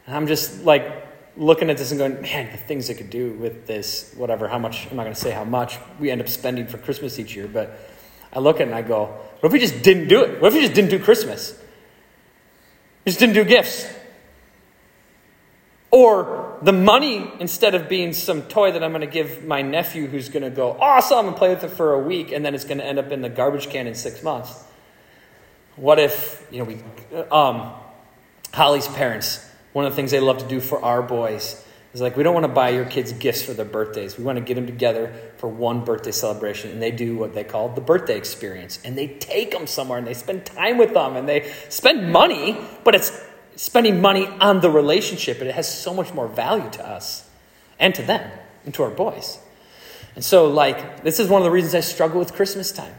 And I'm just like looking at this and going, man, the things I could do with this, whatever, how much, I'm not going to say how much we end up spending for Christmas each year, but I look at it and I go, what if we just didn't do it? What if we just didn't do Christmas? We just didn't do gifts. Or the money, instead of being some toy that I'm going to give my nephew who's going to go awesome and play with it for a week and then it's going to end up in the garbage can in six months. What if, you know, we, um, Holly's parents, one of the things they love to do for our boys is like, we don't want to buy your kids gifts for their birthdays. We want to get them together for one birthday celebration. And they do what they call the birthday experience. And they take them somewhere and they spend time with them and they spend money, but it's spending money on the relationship, and it has so much more value to us and to them and to our boys. And so, like, this is one of the reasons I struggle with Christmas time.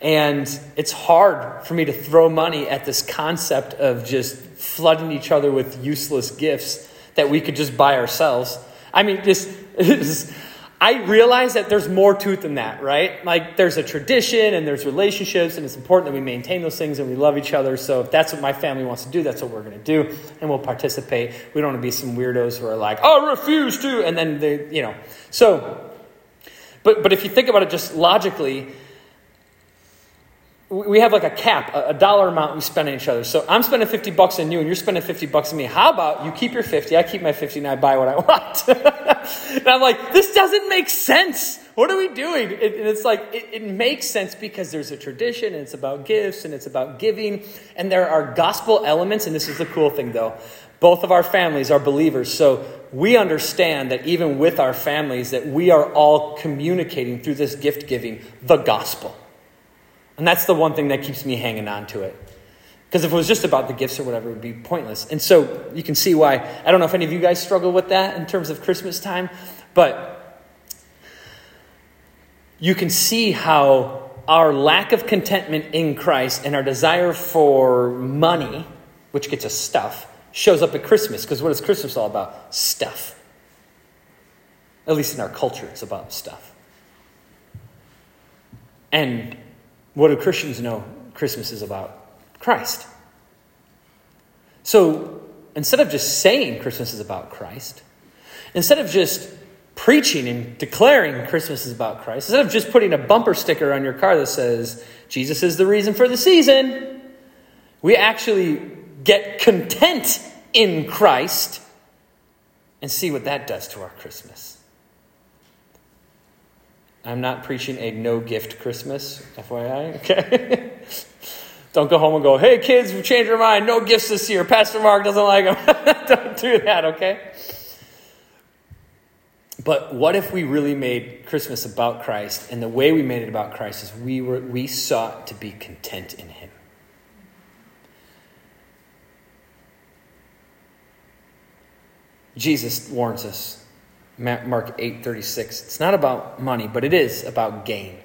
And it's hard for me to throw money at this concept of just flooding each other with useless gifts that we could just buy ourselves. I mean, just I realize that there's more to it than that, right? Like there's a tradition and there's relationships, and it's important that we maintain those things and we love each other. So if that's what my family wants to do, that's what we're going to do, and we'll participate. We don't want to be some weirdos who are like, "Oh, I refuse to," and then they, you know. So, but but if you think about it just logically, we have like a cap, a dollar amount we spend on each other. So I'm spending 50 bucks on you and you're spending 50 bucks on me. How about you keep your 50, I keep my 50 and I buy what I want? and I'm like, this doesn't make sense. What are we doing? and it's like, it, it makes sense because there's a tradition and it's about gifts and it's about giving. And there are gospel elements. And this is the cool thing though. Both of our families are believers. So we understand that even with our families that we are all communicating through this gift giving the gospel. And that's the one thing that keeps me hanging on to it. Because if it was just about the gifts or whatever, it would be pointless. And so you can see why. I don't know if any of you guys struggle with that in terms of Christmas time, but you can see how our lack of contentment in Christ and our desire for money, which gets us stuff, shows up at Christmas. Because what is Christmas all about? Stuff. At least in our culture, it's about stuff. And what do Christians know Christmas is about? Christ. So instead of just saying Christmas is about Christ, instead of just preaching and declaring Christmas is about Christ, instead of just putting a bumper sticker on your car that says, Jesus is the reason for the season, we actually get content in Christ and see what that does to our Christmas. I'm not preaching a no gift Christmas, FYI, okay? Don't go home and go, hey kids, we changed our mind, no gifts this year. Pastor Mark doesn't like them. Don't do that, okay? But what if we really made Christmas about Christ? And the way we made it about Christ is we, were, we sought to be content in Him. Jesus warns us Mark 8:36. It's not about money, but it is about gain.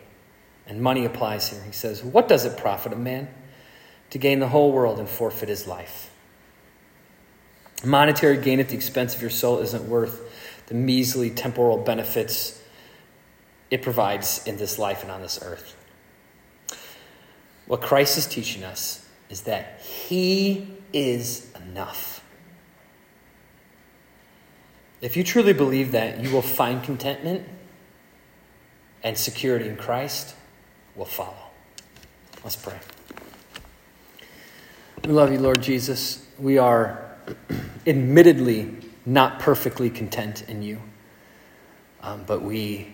And money applies here. He says, "What does it profit a man to gain the whole world and forfeit his life?" Monetary gain at the expense of your soul isn't worth the measly temporal benefits it provides in this life and on this earth. What Christ is teaching us is that he is enough. If you truly believe that, you will find contentment and security in Christ will follow. Let's pray. We love you, Lord Jesus. We are admittedly not perfectly content in you, um, but we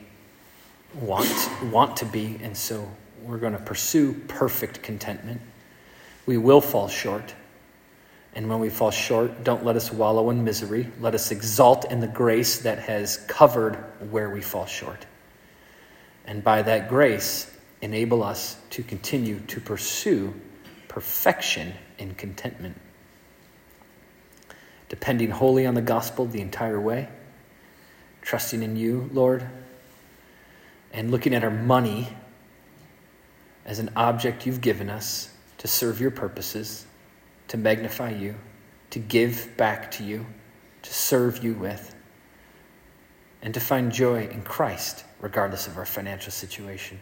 want, want to be, and so we're going to pursue perfect contentment. We will fall short. And when we fall short, don't let us wallow in misery. Let us exalt in the grace that has covered where we fall short. And by that grace, enable us to continue to pursue perfection in contentment. Depending wholly on the gospel the entire way, trusting in you, Lord, and looking at our money as an object you've given us to serve your purposes to magnify you, to give back to you, to serve you with, and to find joy in Christ regardless of our financial situation,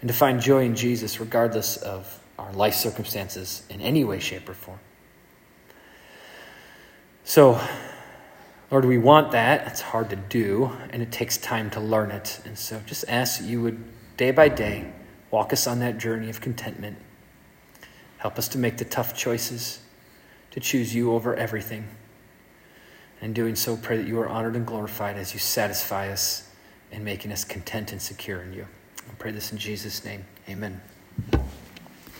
and to find joy in Jesus regardless of our life circumstances in any way, shape, or form. So, Lord, we want that. It's hard to do, and it takes time to learn it. And so just ask that you would, day by day, walk us on that journey of contentment. Help us to make the tough choices, to choose you over everything. And in doing so, pray that you are honored and glorified as you satisfy us in making us content and secure in you. I pray this in Jesus' name. Amen.